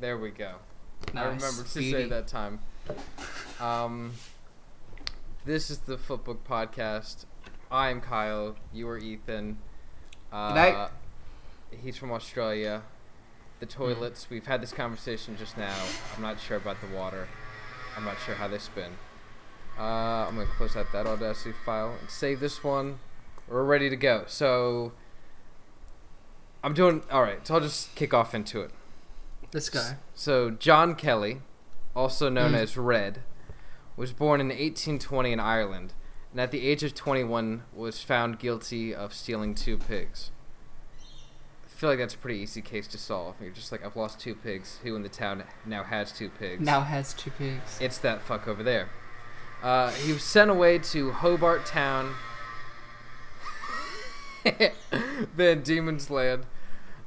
There we go. I remember to say that time. Um, this is the Footbook Podcast. I'm Kyle. You are Ethan. Uh, G'day. He's from Australia. The toilets. We've had this conversation just now. I'm not sure about the water. I'm not sure how they spin. Uh, I'm gonna close out that Audacity file and save this one. We're ready to go. So I'm doing all right. So I'll just kick off into it. Let's go. So John Kelly, also known Mm. as Red, was born in 1820 in Ireland, and at the age of 21 was found guilty of stealing two pigs. I feel like that's a pretty easy case to solve. You're just like, I've lost two pigs. Who in the town now has two pigs? Now has two pigs. It's that fuck over there. Uh, he was sent away to Hobart Town, Van Diemen's Land.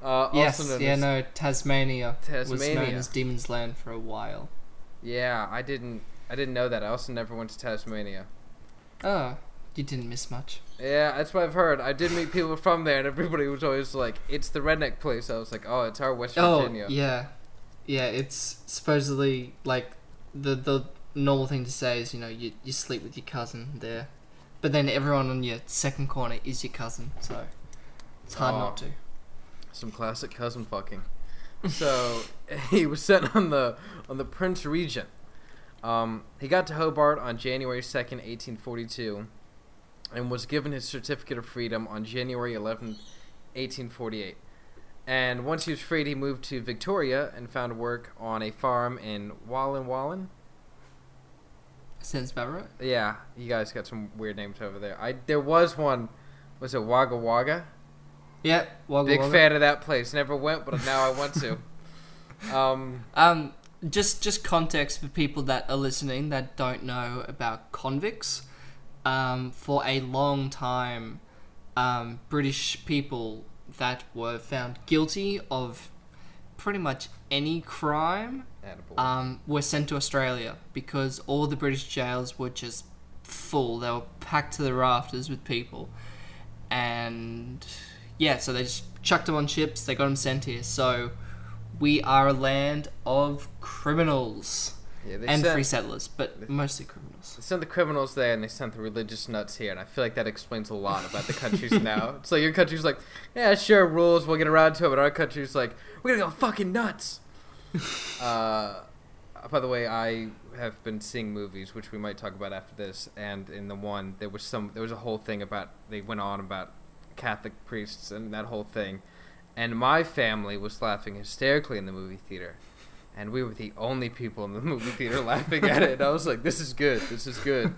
Uh, yes, yeah, no, Tasmania, was known as Demon's Land for a while. Yeah, I didn't. I didn't know that. I also never went to Tasmania. Oh, you didn't miss much. Yeah, that's what I've heard. I did meet people from there, and everybody was always like, "It's the redneck place." I was like, "Oh, it's our West Virginia." Oh, yeah, yeah. It's supposedly like the the normal thing to say is you know you you sleep with your cousin there, but then everyone on your second corner is your cousin, so it's hard Oh. not to. Some classic cousin fucking. So he was sent on the on the Prince Regent. Um, he got to Hobart on January second, eighteen forty-two, and was given his certificate of freedom on January eleventh, eighteen forty-eight. And once he was freed, he moved to Victoria and found work on a farm in Wallan Wallan. Sounds about right. Yeah, you guys got some weird names over there. I there was one, was it Wagga Wagga? Yeah, Wagga Big Wagga. fan of that place. Never went, but now I want to. um, Um, just just context for people that are listening that don't know about convicts. Um, for a long time, um, British people that were found guilty of pretty much any crime um, were sent to Australia because all the British jails were just full. They were packed to the rafters with people, and yeah, so they just chucked them on ships. They got them sent here. So we are a land of criminals yeah, and sent, free settlers, but mostly criminals. they sent the criminals there, and they sent the religious nuts here, and I feel like that explains a lot about the countries now. So your country's like, yeah, sure, rules, we'll get around to it, but our country's like, we're gonna go fucking nuts. uh, by the way, I have been seeing movies, which we might talk about after this, and in the one there was some, there was a whole thing about they went on about Catholic priests and that whole thing, and my family was laughing hysterically in the movie theater, and we were the only people in the movie theater laughing at it. And I was like, "This is good. This is good."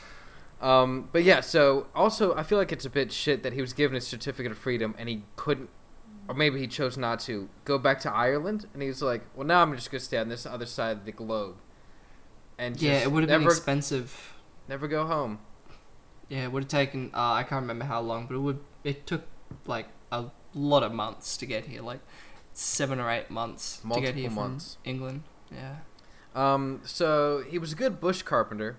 um, but yeah, so also I feel like it's a bit shit that he was given a certificate of freedom and he couldn't, or maybe he chose not to go back to Ireland, and he was like, "Well, now I'm just gonna stay on this other side of the globe." And just Yeah, it would have been expensive. never go home. Yeah, it would have taken. Uh, I can't remember how long, but it would. It took like a lot of months to get here, like seven or eight months to get here months. from England. Yeah. Um, so he was a good bush carpenter,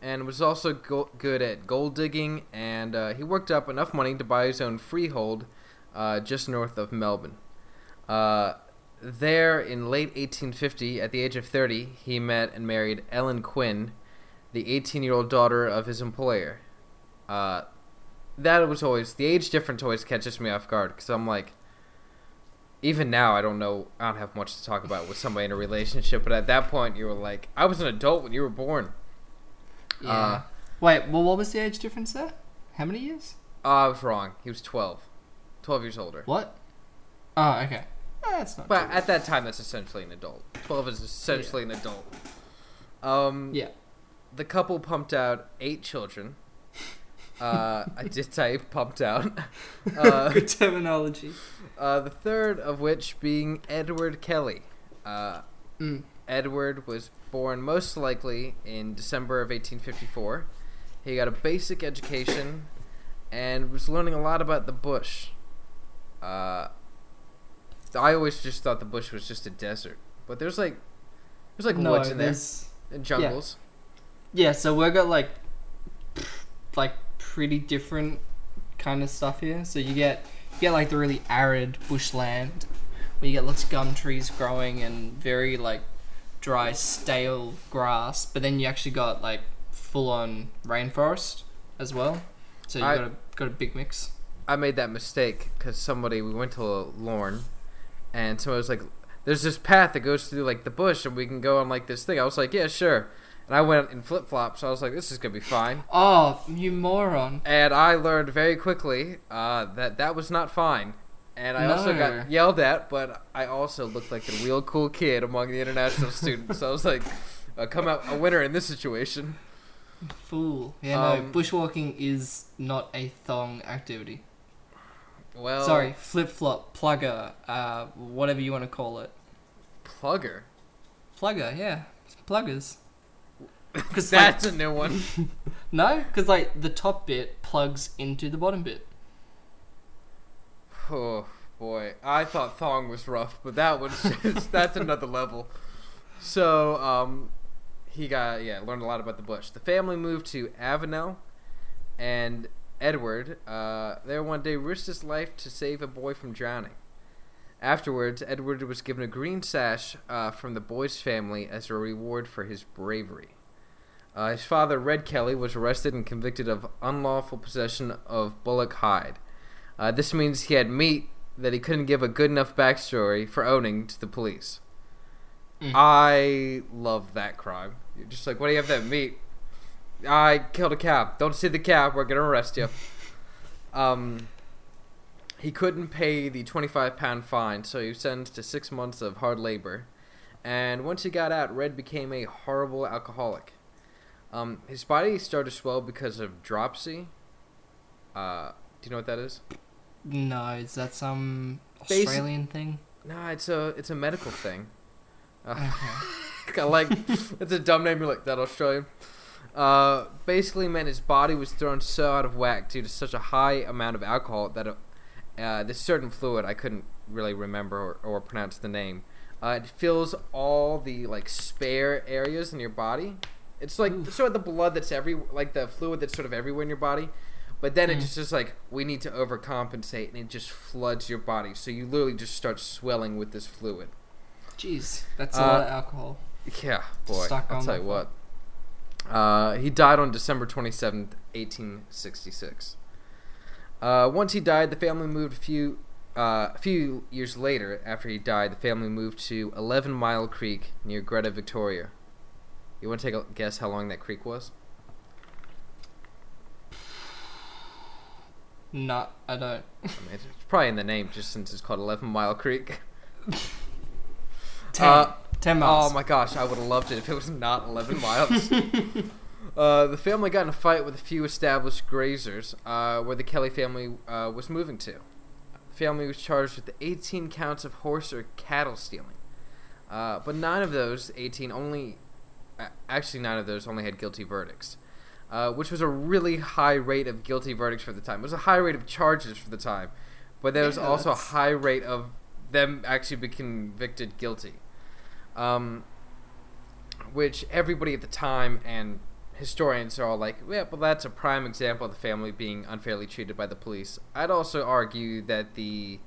and was also go- good at gold digging, and uh, he worked up enough money to buy his own freehold, uh, just north of Melbourne. Uh, there, in late 1850, at the age of 30, he met and married Ellen Quinn, the 18-year-old daughter of his employer. Uh, that was always the age difference always catches me off guard because I'm like, even now I don't know I don't have much to talk about with somebody in a relationship, but at that point you were like, I was an adult when you were born. Yeah. Uh, Wait, well, what was the age difference there? How many years? Uh, I was wrong. He was 12. 12 years older. What? Oh, okay. Eh, That's not. But too at that time, that's essentially an adult. 12 is essentially an adult. Um, Yeah. The couple pumped out eight children. Uh, I did type pumped out. Uh, Good terminology. uh, the third of which being Edward Kelly. Uh, Mm. Edward was born most likely in December of 1854. He got a basic education and was learning a lot about the bush. Uh, I always just thought the bush was just a desert, but there's like there's like no, woods in there and jungles. Yeah, so we've got like, like pretty different kind of stuff here. So you get you get like the really arid bushland, where you get lots of gum trees growing and very like dry, stale grass. But then you actually got like full on rainforest as well. So you I- got a got a big mix. I made that mistake because somebody we went to Lorne, and somebody was like, "There's this path that goes through like the bush, and we can go on like this thing." I was like, "Yeah, sure." And I went in flip flops. So I was like, "This is gonna be fine." Oh, you moron! And I learned very quickly uh, that that was not fine. And I also got yelled at, but I also looked like a real cool kid among the international students. So I was like, uh, "Come out a winner in this situation." Fool. Yeah, no. Um, Bushwalking is not a thong activity. Well, Sorry, flip flop, plugger, uh, whatever you want to call it. plugger. Plugger, yeah, pluggers. Because That's a new one. no, because like the top bit plugs into the bottom bit. Oh boy, I thought thong was rough, but that was just, that's another level. So, um, he got yeah learned a lot about the bush. The family moved to Avenel, and Edward uh, there one day risked his life to save a boy from drowning. Afterwards, Edward was given a green sash uh, from the boy's family as a reward for his bravery. Uh, his father, Red Kelly, was arrested and convicted of unlawful possession of bullock hide. Uh, this means he had meat that he couldn't give a good enough backstory for owning to the police. Mm. I love that crime. You're just like, what do you have that meat? I killed a cow. Don't see the cow. We're gonna arrest you. Um, he couldn't pay the 25 pound fine, so he was sentenced to six months of hard labor. And once he got out, Red became a horrible alcoholic. Um, his body started to swell because of dropsy. Uh, do you know what that is? No, is that some Basi- Australian thing? Nah, it's a it's a medical thing. Uh, Okay. Like it's a dumb name. You're like that Australian. Uh, basically meant his body was thrown so out of whack due to such a high amount of alcohol that uh, uh, this certain fluid I couldn't really remember or, or pronounce the name. Uh, it fills all the like spare areas in your body. It's like Oof. sort of the blood that's every like the fluid that's sort of everywhere in your body. But then it Mm. just is like we need to overcompensate, and it just floods your body. So you literally just start swelling with this fluid. Jeez, that's a Uh, lot of alcohol. Yeah, boy. I'll tell you what. Uh, he died on December 27th, 1866. Uh, once he died, the family moved a few uh, a few years later. After he died, the family moved to 11 Mile Creek near Greta, Victoria. You want to take a guess how long that creek was? No, I don't. I mean, it's probably in the name, just since it's called 11 Mile Creek. Ten. Uh, Ten miles. Oh my gosh, I would have loved it if it was not 11 miles. uh, the family got in a fight with a few established grazers uh, where the Kelly family uh, was moving to. The family was charged with 18 counts of horse or cattle stealing. Uh, but nine of those 18 only, actually, nine of those only had guilty verdicts, uh, which was a really high rate of guilty verdicts for the time. It was a high rate of charges for the time, but there was Yeah, also a high rate of them actually being convicted guilty um, which everybody at the time and historians are all like, yeah, well, that's a prime example of the family being unfairly treated by the police. I'd also argue that the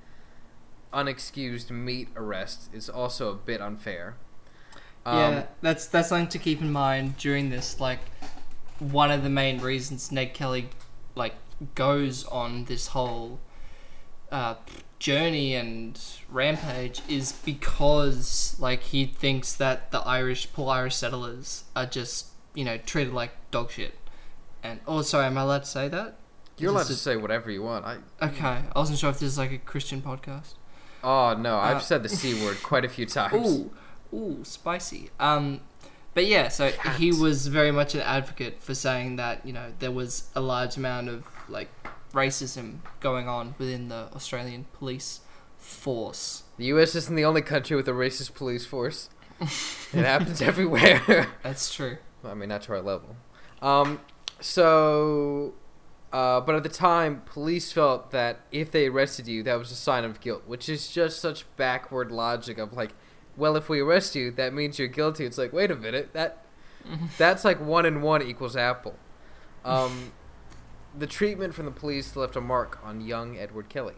unexcused meat arrest is also a bit unfair. Um, yeah, that's that's something to keep in mind during this. Like, one of the main reasons Ned Kelly like goes on this whole uh, journey and rampage is because like he thinks that the Irish poor Irish settlers are just you know treated like dog shit. And oh, sorry, am I allowed to say that? You're allowed to a- say whatever you want. I Okay, I wasn't sure if this is like a Christian podcast. oh no, I've Uh, said the c word quite a few times. Ooh, ooh, spicy. Um, but yeah, so he was very much an advocate for saying that you know there was a large amount of like racism going on within the Australian police force. The U.S. isn't the only country with a racist police force. it happens everywhere. That's true. I mean, not to our level. Um, so, uh, but at the time, police felt that if they arrested you, that was a sign of guilt, which is just such backward logic of like, well, if we arrest you, that means you're guilty. It's like, wait a minute, that that's like one and one equals apple. Um, the treatment from the police left a mark on young Edward Kelly.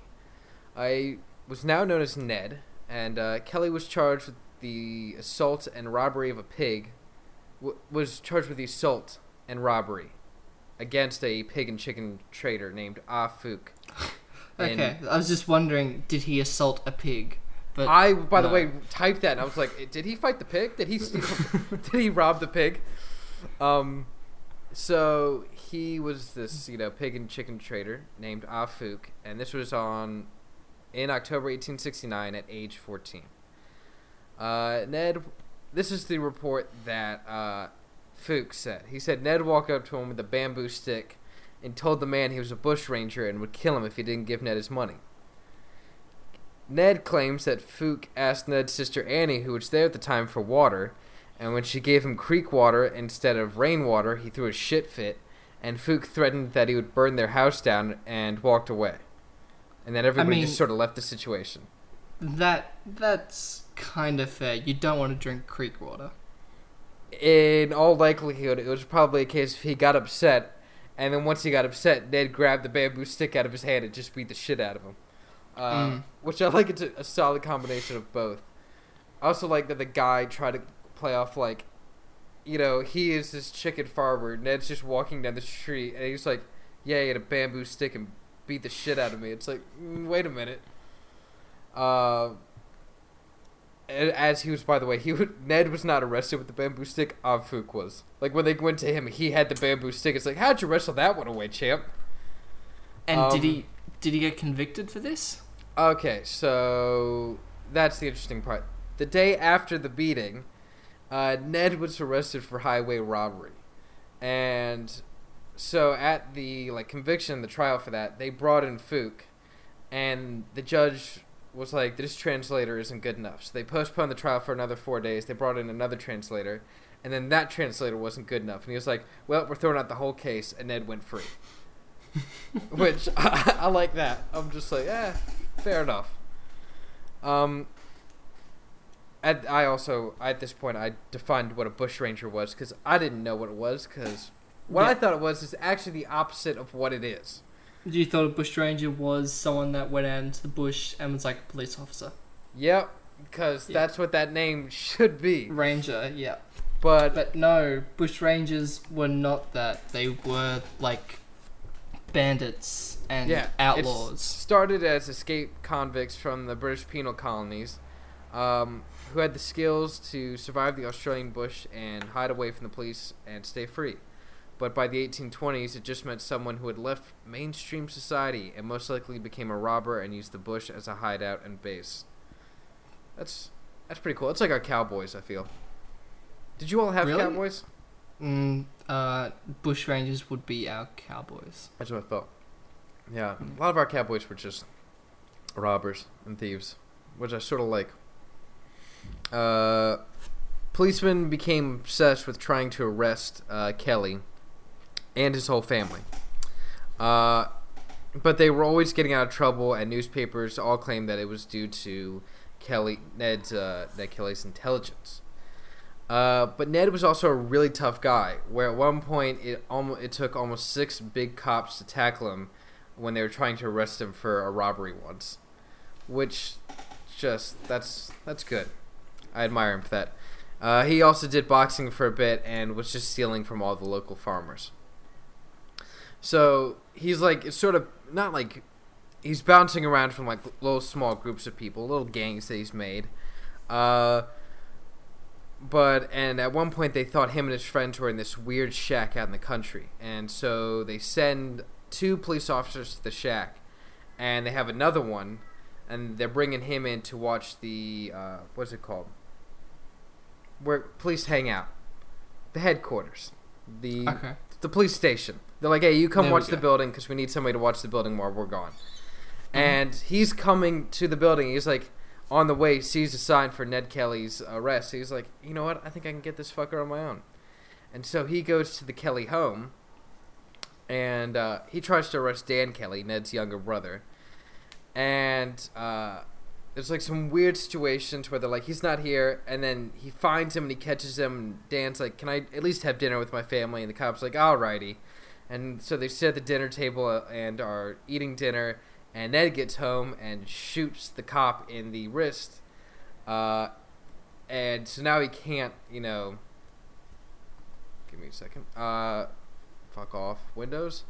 I was now known as Ned, and uh, Kelly was charged with the assault and robbery of a pig. W- was charged with the assault and robbery against a pig and chicken trader named Ah Fook. Okay, I was just wondering, did he assault a pig? But I, by the way, typed that and I was like, did he fight the pig? Did he steal? did he rob the pig? Um, so he was this, you know, pig and chicken trader named Afuk, and this was on in October 1869 at age 14. Uh, Ned, this is the report that uh, Fook said. He said Ned walked up to him with a bamboo stick and told the man he was a bushranger and would kill him if he didn't give Ned his money. Ned claims that Fook asked Ned's sister Annie, who was there at the time, for water, and when she gave him creek water instead of rainwater, he threw a shit fit, and Fook threatened that he would burn their house down and walked away. And then everybody mean- just sort of left the situation. that that's kind of fair. You don't want to drink creek water. In all likelihood, it was probably a case of he got upset, and then once he got upset, Ned grabbed the bamboo stick out of his hand and just beat the shit out of him. Uh, Mm. Which I like. It's a, a solid combination of both. I also like that the guy tried to play off like, you know, he is this chicken farmer. Ned's just walking down the street, and he's like, "Yeah, he had a bamboo stick and beat the shit out of me." It's like, mm, wait a minute. Uh, and as he was, by the way, he would, Ned was not arrested with the bamboo stick. Avfuk was. Like when they went to him, he had the bamboo stick. It's like, how'd you wrestle that one away, champ? And did Um, he did he get convicted for this? Okay, so that's the interesting part. The day after the beating, uh, Ned was arrested for highway robbery, and so at the like conviction, the trial for that, they brought in Fook, and the judge was like, "This translator isn't good enough." So they postponed the trial for another four days. They brought in another translator, and then that translator wasn't good enough, and he was like, "Well, we're throwing out the whole case," and Ned went free. Which I, I like that. I'm just like, eh, fair enough. Um, at, I also at this point I defined what a bushranger was because I didn't know what it was because what I thought it was is actually the opposite of what it is. You thought a bushranger was someone that went out into the bush and was like a police officer. Yep, because Yeah. that's what that name should be. Ranger, yeah. But, But no, bushrangers were not that. They were like bandits and yeah, outlaws. started as escaped convicts from the British penal colonies, um, who had the skills to survive the Australian bush and hide away from the police and stay free. But by the 1820s, it just meant someone who had left mainstream society and most likely became a robber and used the bush as a hideout and base. That's that's pretty cool. It's like our cowboys. I feel. Did you all have Really? cowboys? Mm, uh, bushrangers would be our cowboys. That's what I thought. Yeah, a lot of our cowboys were just robbers and thieves, which I sort of like. Uh, policemen became obsessed with trying to arrest uh, Kelly and his whole family. Uh, but they were always getting out of trouble, and newspapers all claimed that it was due to Kelly Ned's uh, Ned Kelly's intelligence. Uh, but Ned was also a really tough guy. Where at one point it almost it took almost six big cops to tackle him when they were trying to arrest him for a robbery once, which just that's that's good. I admire him for that. Uh, he also did boxing for a bit and was just stealing from all the local farmers. So he's like it's sort of not like he's bouncing around from like little small groups of people, little gangs that he's made. Uh, but and at one point they thought him and his friends were in this weird shack out in the country, and so they send two police officers to the shack, and they have another one, and they're bringing him in to watch the uh, what's it called? Where police hang out, the headquarters, the Okay. the police station. They're like, hey, you come There watch the building because we need somebody to watch the building while we're gone. And he's coming to the building. He's like, on the way, sees a sign for Ned Kelly's arrest. He's like, you know what? I think I can get this fucker on my own. And so he goes to the Kelly home, and uh, he tries to arrest Dan Kelly, Ned's younger brother. And uh, there's like some weird situations where they're like, he's not here, and then he finds him and he catches him. And Dan's like, can I at least have dinner with my family? And the cop's like, alrighty. And so they sit at the dinner table uh, and are eating dinner. And Ned gets home and shoots the cop in the wrist Uh, and so now he can't, you know. Give me a second. Uh, fuck off, Windows.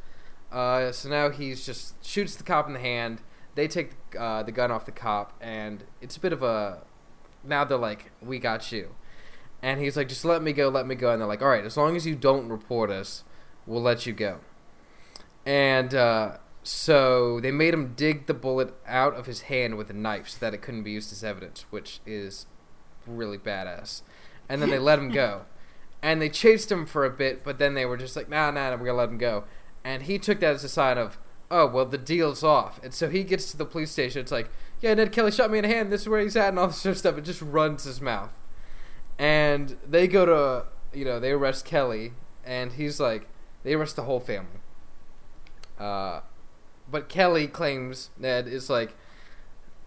Uh, so now he's just shoots the cop in the hand. They take uh, the gun off the cop, and it's a bit of a. Now they're like, "We got you," and he's like, "Just let me go, let me go." And they're like, "All right, as long as you don't report us, we'll let you go." And uh, so they made him dig the bullet out of his hand with a knife so that it couldn't be used as evidence, which is really badass. And then they let him go. And they chased him for a bit, but then they were just like, nah, nah, nah we're going to let him go. And he took that as a sign of, oh, well, the deal's off. And so he gets to the police station. It's like, yeah, Ned Kelly shot me in the hand. This is where he's at, and all this sort of stuff. It just runs his mouth. And they go to, you know, they arrest Kelly, and he's like, they arrest the whole family. Uh, but Kelly claims Ned is like,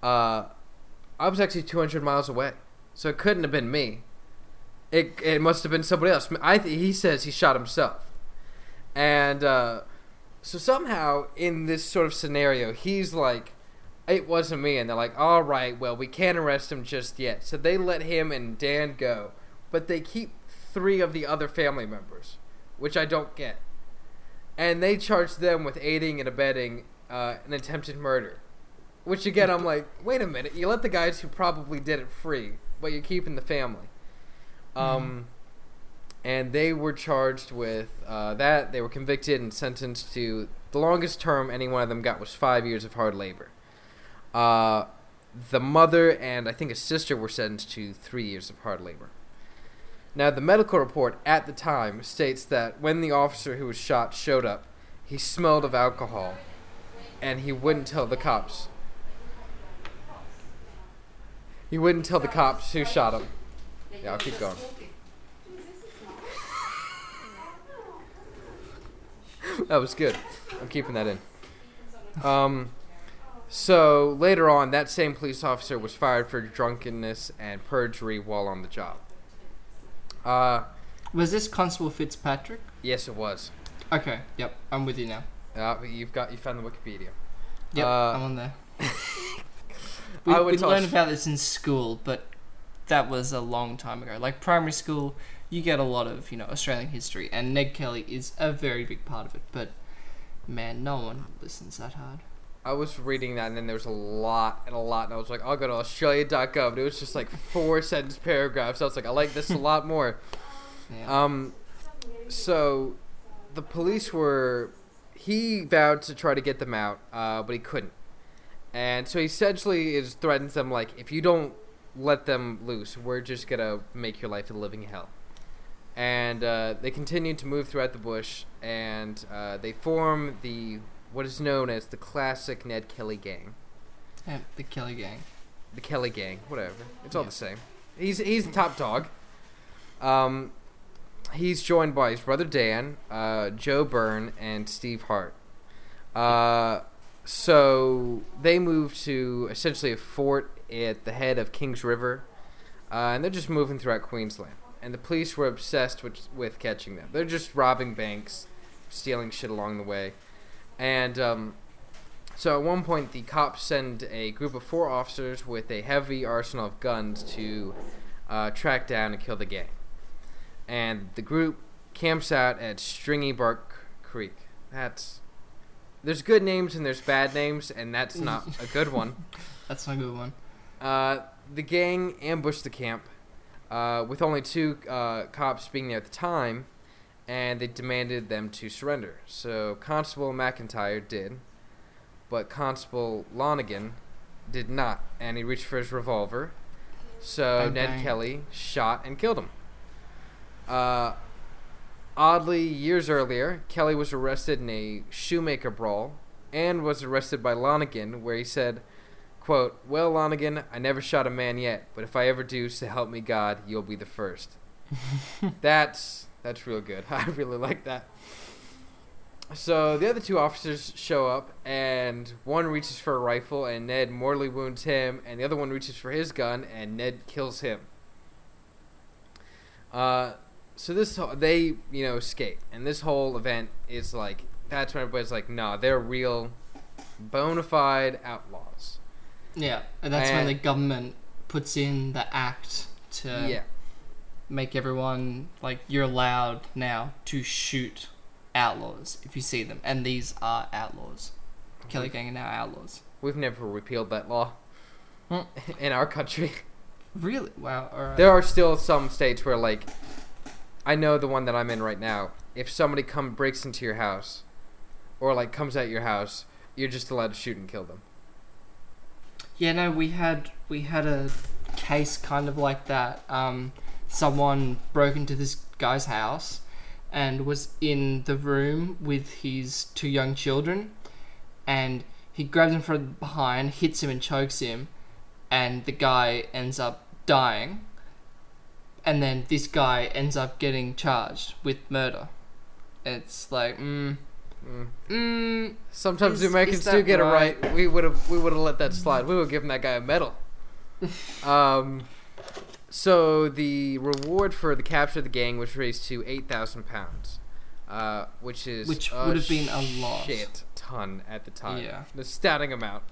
uh, I was actually 200 miles away, so it couldn't have been me. It it must have been somebody else. I th- he says he shot himself, and uh, so somehow in this sort of scenario, he's like, it wasn't me, and they're like, all right, well we can't arrest him just yet. So they let him and Dan go, but they keep three of the other family members, which I don't get and they charge them with aiding and abetting uh, an attempted murder. Which again, I'm like, wait a minute, you let the guys who probably did it free, but you're keeping the family. Um, mm. and they were charged with uh, that. They were convicted and sentenced to the longest term any one of them got was five years of hard labor. Uh, the mother and I think a sister were sentenced to three years of hard labor. Now, the medical report at the time states that when the officer who was shot showed up, he smelled of alcohol, and he wouldn't tell the cops. He wouldn't tell the cops who shot him. Yeah, I'll keep going. that was good. I'm keeping that in. Um, so later on, that same police officer was fired for drunkenness and perjury while on the job. Uh, was this Constable Fitzpatrick? Yes, it was. Okay. Yep. I'm with you now. Uh, you've got you found the Wikipedia. Yep. Uh, I'm on there. we we learned about this in school, but that was a long time ago. Like primary school, you get a lot of you know Australian history, and Ned Kelly is a very big part of it. But man, no one listens that hard. I was reading that, and then there was a lot and a lot, and I was like, I'll go to Australia.gov. And it was just like four sentence paragraphs. I was like, I like this a lot more. Yeah. Um, so the police were. He vowed to try to get them out, uh, but he couldn't. And so he essentially is threatens them like, if you don't let them loose, we're just gonna make your life a living hell. And uh, they continue to move throughout the bush, and uh, they form the what is known as the classic Ned Kelly gang. Yeah, the Kelly gang. The Kelly gang, whatever. It's all the same. He's he's the top dog. Um, he's joined by his brother Dan, uh, Joe Byrne, and Steve Hart. Uh, so they move to essentially a fort at the head of Kings River, uh, and they're just moving throughout Queensland. And the police were obsessed with with catching them. They're just robbing banks, stealing shit along the way. And um, so at one point, the cops send a group of four officers with a heavy arsenal of guns to uh, track down and kill the gang. And the group camps out at Stringy Bark Creek. That's there's good names and there's bad names, and that's not a good one. that's not a good one. Uh, the gang ambushed the camp, uh, with only two uh, cops being there at the time, and they demanded them to surrender. So Constable McIntyre did, but Constable Lonigan did not, and he reached for his revolver. So bang, Ned bang. Kelly shot and killed him. Uh, oddly, years earlier, Kelly was arrested in a shoemaker brawl and was arrested by Lonigan, where he said, quote, Well, Lonigan, I never shot a man yet, but if I ever do, so help me God, you'll be the first. That's that's real good. I really like that. So the other two officers show up, and one reaches for a rifle, and Ned mortally wounds him, and the other one reaches for his gun, and Ned kills him. Uh, so this they you know escape, and this whole event is like that's when everybody's like, nah, they're real, bona fide outlaws. Yeah, and that's and when the government puts in the act to yeah. make everyone like you're allowed now to shoot outlaws if you see them, and these are outlaws. Kelly Gang are now outlaws. We've never repealed that law Hmm. in our country. Really? Wow. Right. There are still some states where, like, I know the one that I'm in right now. If somebody come breaks into your house, or like comes at your house, you're just allowed to shoot and kill them. Yeah, no, we had we had a case kind of like that. Um, someone broke into this guy's house and was in the room with his two young children, and he grabs him from behind, hits him, and chokes him, and the guy ends up dying. And then this guy ends up getting charged with murder. It's like, mm, Mm. mm, Sometimes Is- the Americans do get right? it right. We would have we would have let that slide. We would have given that guy a medal. um, so the reward for the capture of the gang was raised to eight thousand pounds, uh, which is Which would have been a lot. shit ton at the time. Yeah. an astounding amount.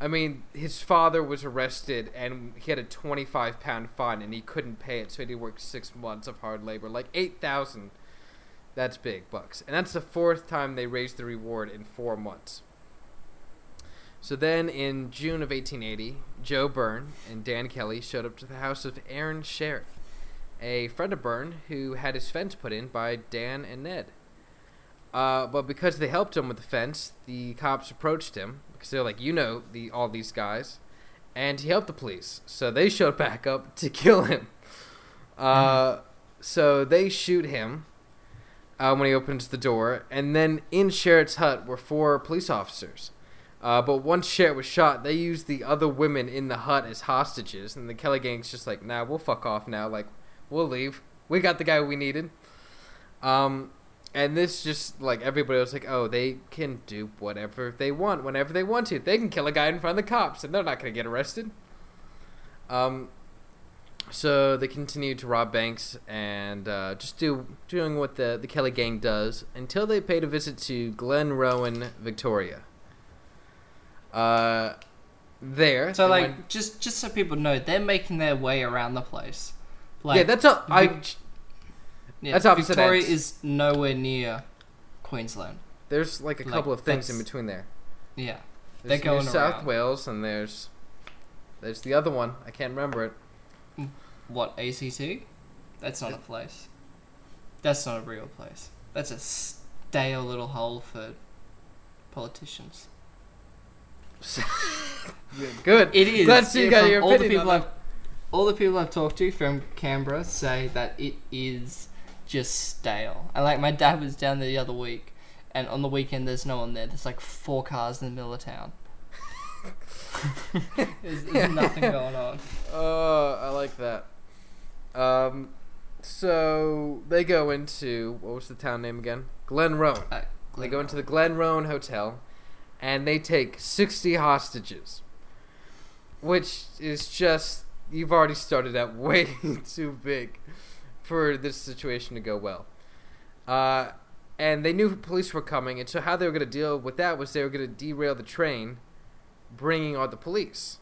I mean, his father was arrested and he had a twenty-five pound fine and he couldn't pay it, so he worked six months of hard labor. Like eight thousand. That's big bucks. And that's the fourth time they raised the reward in four months. So then in June of 1880, Joe Byrne and Dan Kelly showed up to the house of Aaron Sherritt, a friend of Byrne who had his fence put in by Dan and Ned. Uh, but because they helped him with the fence, the cops approached him they're like, you know, the all these guys, and he helped the police. So they showed back up to kill him. Uh, So they shoot him uh, when he opens the door, and then in Sherritt's hut were four police officers. Uh, but once Sherritt was shot, they used the other women in the hut as hostages, and the Kelly gang's just like, nah, we'll fuck off now. Like, we'll leave. We got the guy we needed. Um, and this just like everybody was like, oh, they can do whatever they want whenever they want to. They can kill a guy in front of the cops, and they're not gonna get arrested. Um, so they continued to rob banks and uh, just do doing what the the Kelly gang does until they paid a visit to Glenrowan, Victoria. Uh, there. So like went- just just so people know, they're making their way around the place. Like yeah, that's a I. Vic- yeah, that's opposite Victoria ends. is nowhere near Queensland. There's like a like, couple of things in between there. Yeah. There's They're going New South around. Wales and there's there's the other one. I can't remember it. Mm, what ACT? That's not a place. That's not a real place. That's a stale little hole for politicians. Good. It is. Glad to see you got from your all the people on I've all the people I've talked to from Canberra say that it is just stale. And like my dad was down there the other week, and on the weekend there's no one there. There's like four cars in the middle of town. there's, there's nothing going on. Oh, I like that. Um, so they go into what was the town name again? Glenrowan. Uh, They go into the Glenrowan Hotel, and they take sixty hostages, which is just you've already started out way too big for this situation to go well. Uh, and they knew police were coming, and so how they were going to deal with that was they were going to derail the train, bringing all the police.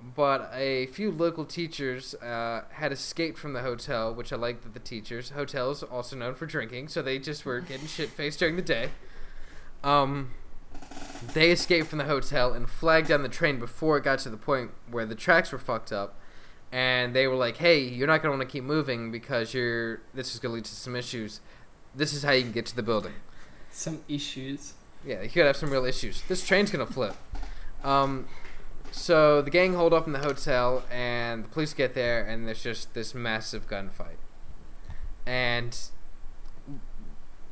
But a few local teachers uh, had escaped from the hotel, which I like that the teachers hotels also known for drinking, so they just were getting shit faced during the day. Um, they escaped from the hotel and flagged down the train before it got to the point where the tracks were fucked up, and they were like, "Hey, you're not gonna want to keep moving because you're this is gonna lead to some issues. This is how you can get to the building." Some issues. Yeah, you could have some real issues. This train's gonna flip. Um, so the gang hold up in the hotel, and the police get there, and there's just this massive gunfight. And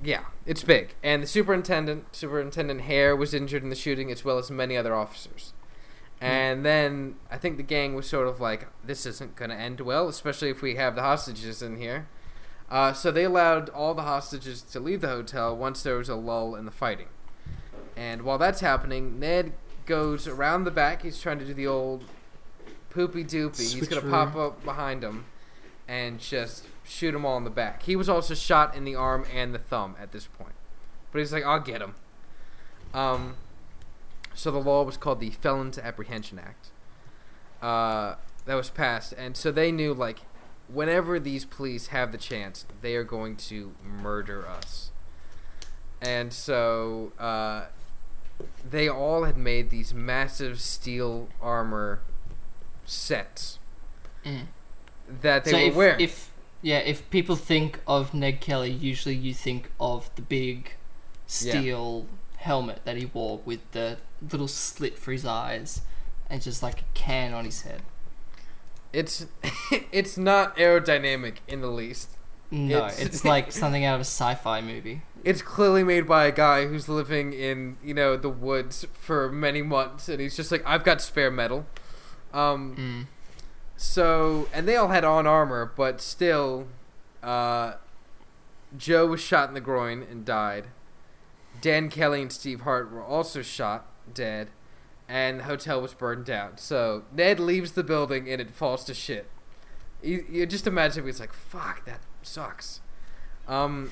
yeah, it's big. And the superintendent, Superintendent Hare, was injured in the shooting, as well as many other officers. And then I think the gang was sort of like, this isn't gonna end well, especially if we have the hostages in here. Uh, so they allowed all the hostages to leave the hotel once there was a lull in the fighting. And while that's happening, Ned goes around the back. He's trying to do the old poopy doopy. He's gonna pop up behind him and just shoot them all in the back. He was also shot in the arm and the thumb at this point, but he's like, "I'll get him." Um, so the law was called the Felon to Apprehension Act. Uh, that was passed, and so they knew like, whenever these police have the chance, they are going to murder us. And so uh, they all had made these massive steel armor sets Mm. that they so were if, wearing. if yeah, if people think of Ned Kelly, usually you think of the big steel helmet that he wore with the little slit for his eyes and just like a can on his head. It's it's not aerodynamic in the least. No, It's- it's, like something out of a sci-fi movie. It's clearly made by a guy who's living in you know the woods for many months, and he's just like, I've got spare metal. Um, Mm. so and they all had on armor, but still, uh, Joe was shot in the groin and died. Dan Kelly and Steve Hart were also shot dead, and the hotel was burned down. So Ned leaves the building and it falls to shit. You, you just imagine he's like, "Fuck, that sucks." Um,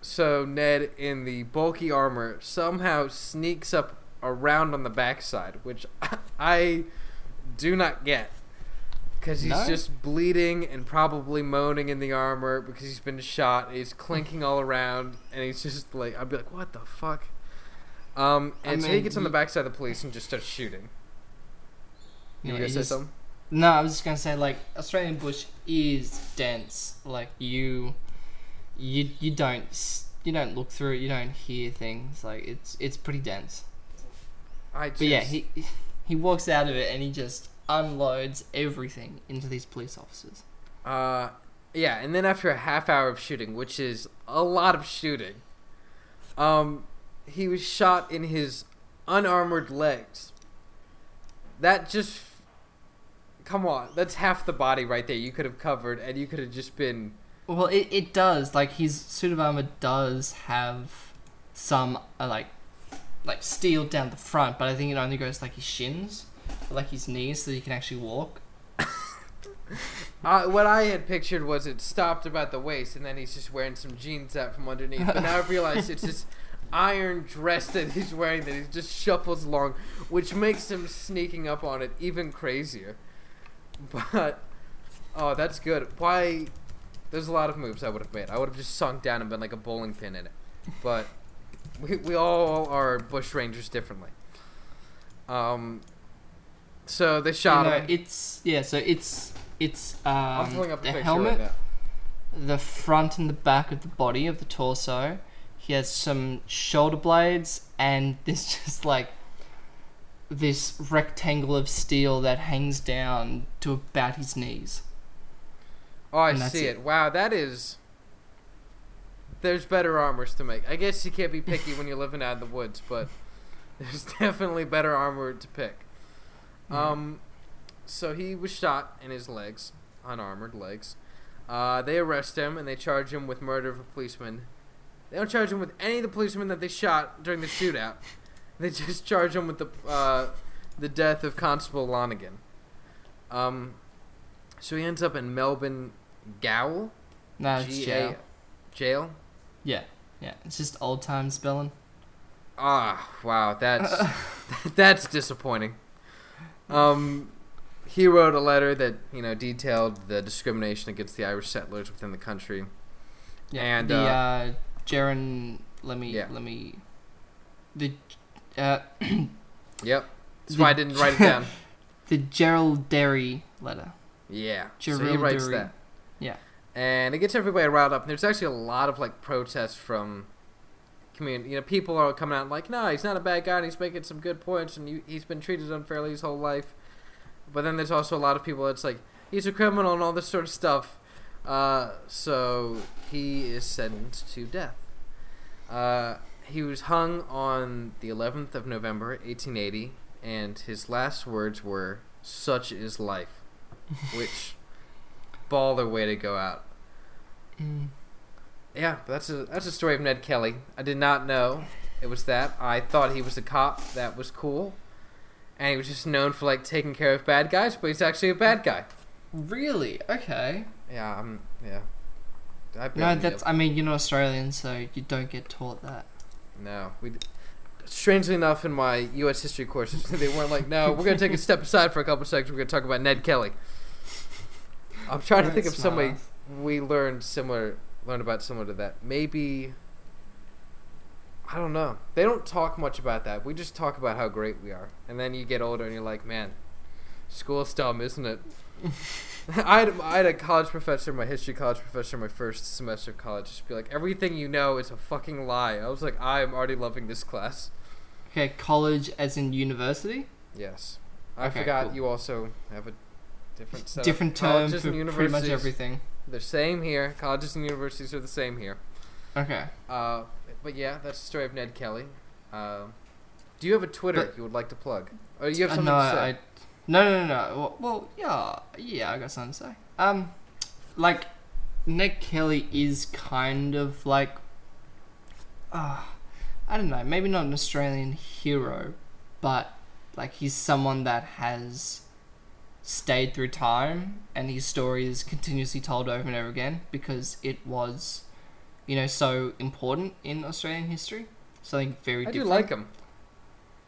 so Ned in the bulky armor somehow sneaks up around on the backside, which I do not get. Because he's No? just bleeding and probably moaning in the armor because he's been shot. He's clinking all around, and he's just like, I'd be like, what the fuck? Um, I and so he gets on the backside of the police and just starts shooting. You Yeah, gonna say just- something? No, I was just gonna say like Australian bush is dense. Like you, you you don't you don't look through it. You don't hear things. Like it's it's pretty dense. I just, But yeah, he he walks out of it and he just unloads everything into these police officers. Uh, yeah, and then after a half hour of shooting, which is a lot of shooting, um, he was shot in his unarmored legs. That just, come on, that's half the body right there. You could have covered, and you could have just been. Well, it, it does. Like his suit of armor does have some uh, like like steel down the front, but I think it only goes like his shins, like his knees, so he can actually walk. Uh, what I had pictured was it stopped about the waist, and then he's just wearing some jeans out from underneath. But now I've realized it's this iron dress that he's wearing that he just shuffles along, which makes him sneaking up on it even crazier. But oh, that's good. Why? There's a lot of moves I would have made. I would have just sunk down and been like a bowling pin in it. But we we all are bush rangers differently. Um. So they shot You know, him. it's yeah. So it's it's um, I'm pulling up a the helmet, right the front and the back of the body of the torso. He has some shoulder blades and this just like this rectangle of steel that hangs down to about his knees. Oh, I see it. it. Wow, that is. There's better armors to make. I guess you can't be picky when you're living out in the woods, but there's definitely better armor to pick. Um, so he was shot in his legs, unarmored legs. Uh, they arrest him and they charge him with murder of a policeman. They don't charge him with any of the policemen that they shot during the shootout. They just charge him with the uh, the death of Constable Lonigan. Um, so he ends up in Melbourne Gaol. No, it's G-A- jail. Jail. Yeah, yeah. It's just old time spelling. Ah, wow, that's that's disappointing. Um, he wrote a letter that you know detailed the discrimination against the Irish settlers within the country. Yeah, And, the uh, uh, Jaron. Let me Yeah. let me. The uh, Yep, that's The- why I didn't write it down. the Jerilderie letter. Yeah, so he Gerald writes Derry. that. Yeah. and it gets everybody riled up. And there's actually a lot of like protests from community. You know, people are coming out like, "No, he's not a bad guy. and He's making some good points, and you, he's been treated unfairly his whole life." But then there's also a lot of people that's like, "He's a criminal" and all this sort of stuff. Uh, so he is sentenced to death. Uh, he was hung on the 11th of November, 1880, and his last words were, "Such is life," which baller way to go out. Mm. Yeah, that's a that's a story of Ned Kelly. I did not know it was that. I thought he was a cop. That was cool, and he was just known for like taking care of bad guys, but he's actually a bad guy. Really? Okay. Yeah, I'm. Yeah. I No, that's. I mean, you're not Australian, so you don't get taught that. no. We. d- strangely enough, in my U.S. history courses, they weren't like, "No, we're gonna take a step aside for a couple seconds. We're gonna talk about Ned Kelly." I'm trying to think of That's somebody we learned similar, learned about similar to that. Maybe. I don't know. They don't talk much about that. We just talk about how great we are, and then you get older and you're like, "Man, school's dumb, isn't it?" I had, I had a college professor, my history college professor, my first semester of college, just be like, everything you know is a fucking lie. I was like, I am already loving this class. Okay, college as in university. Yes. I Okay, forgot cool. you also have a different set Different of term for pretty much everything. They're same here. Colleges and universities are the same here. Okay. Uh, but yeah, that's the story of Ned Kelly. Uh, do you have a Twitter But- you would like to plug? Or you have Uh, something no, to say? I, no, no, no, no. Well, well, yeah, yeah, I got something to say. Um, like, Ned Kelly is kind of like, uh, I don't know, maybe not an Australian hero, but like he's someone that has stayed through time, and his story is continuously told over and over again because it was, you know, so important in Australian history. Something very I do different. like him.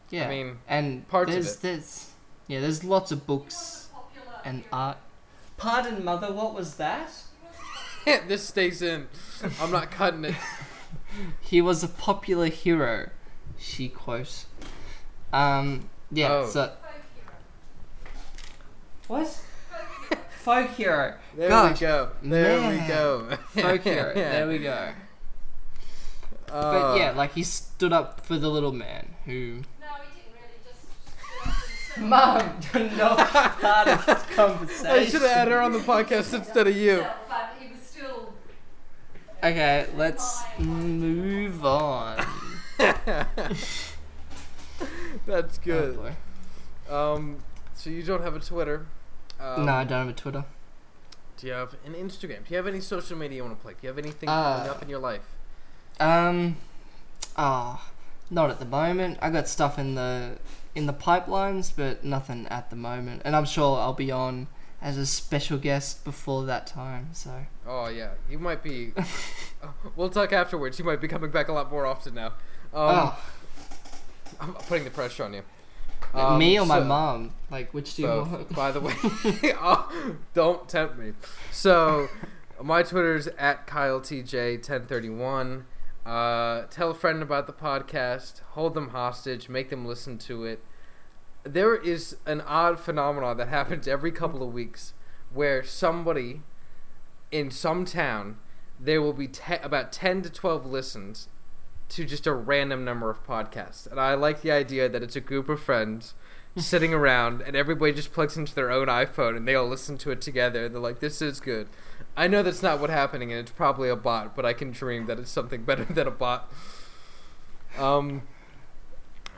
Yeah, I mean, and parts of there's it. there's yeah, there's lots of books and art. Pardon, mother. What was that? this stays in. I'm not cutting it. He was a popular hero. She quotes. Um. Yeah. Oh. So. What? Folk hero. There Gosh, we go. There we go. Folk hero. There we go. Uh, But yeah, like he stood up for the little man who. No, he didn't really just. stood up Mum, you're not part of this conversation. I should have had her on the podcast instead of you. himself, But he was still. Okay, let's move on. That's Oh, good. boy. Um, so you don't have a Twitter? Um, no, I don't have a Twitter. Do you have an Instagram? Do you have any social media you want to play? Do you have anything Uh, coming up in your life? Um, ah, not at the moment. I got stuff in the in the pipelines, but nothing at the moment. And I'm sure I'll be on as a special guest before that time. So Oh yeah, you might be. Oh, we'll talk afterwards. You might be coming back a lot more often now. Um, oh, I'm putting the pressure on you. Me or Um, my so- mom? Like which do you Both, want? by the way. oh, don't tempt me. So, my Twitter's at KyleTJ1031. Uh, tell a friend about the podcast. Hold them hostage. Make them listen to it. There is an odd phenomenon that happens every couple of weeks where somebody in some town, there will be te- about 10 to 12 listens to just a random number of podcasts. And I like the idea that it's a group of friends sitting around and everybody just plugs into their own iPhone and they all listen to it together and they're like, this is good. I know that's not what's happening and it's probably a bot, but I can dream that it's something better than a bot. Um,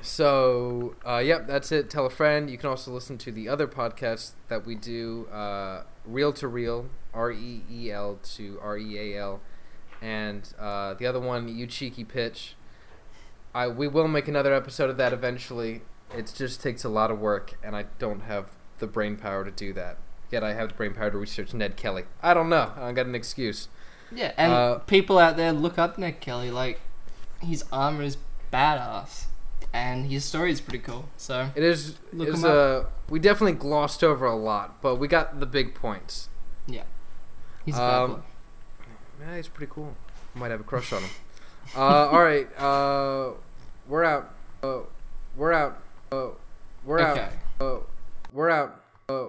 so, uh, yep, that's it. Tell a friend. You can also listen to the other podcasts that we do uh, Reel to Real, R E E L to R E A L, and uh, the other one, You Cheeky Pitch. I we will make another episode of that eventually. It just takes a lot of work, and I don't have the brain power to do that. Yet I have the brain power to research Ned Kelly. I don't know. I got an excuse. Yeah, and Uh, people out there look up Ned Kelly. Like his armor is badass, and his story is pretty cool. So It is. Look him uh, we definitely glossed over a lot, but we got the big points. yeah, he's a bad Um. Yeah, he's pretty cool. Might have a crush on him. uh, all right. Uh, we're out. Uh, we're out. Uh, we're Okay. out. Uh, we're out. Uh,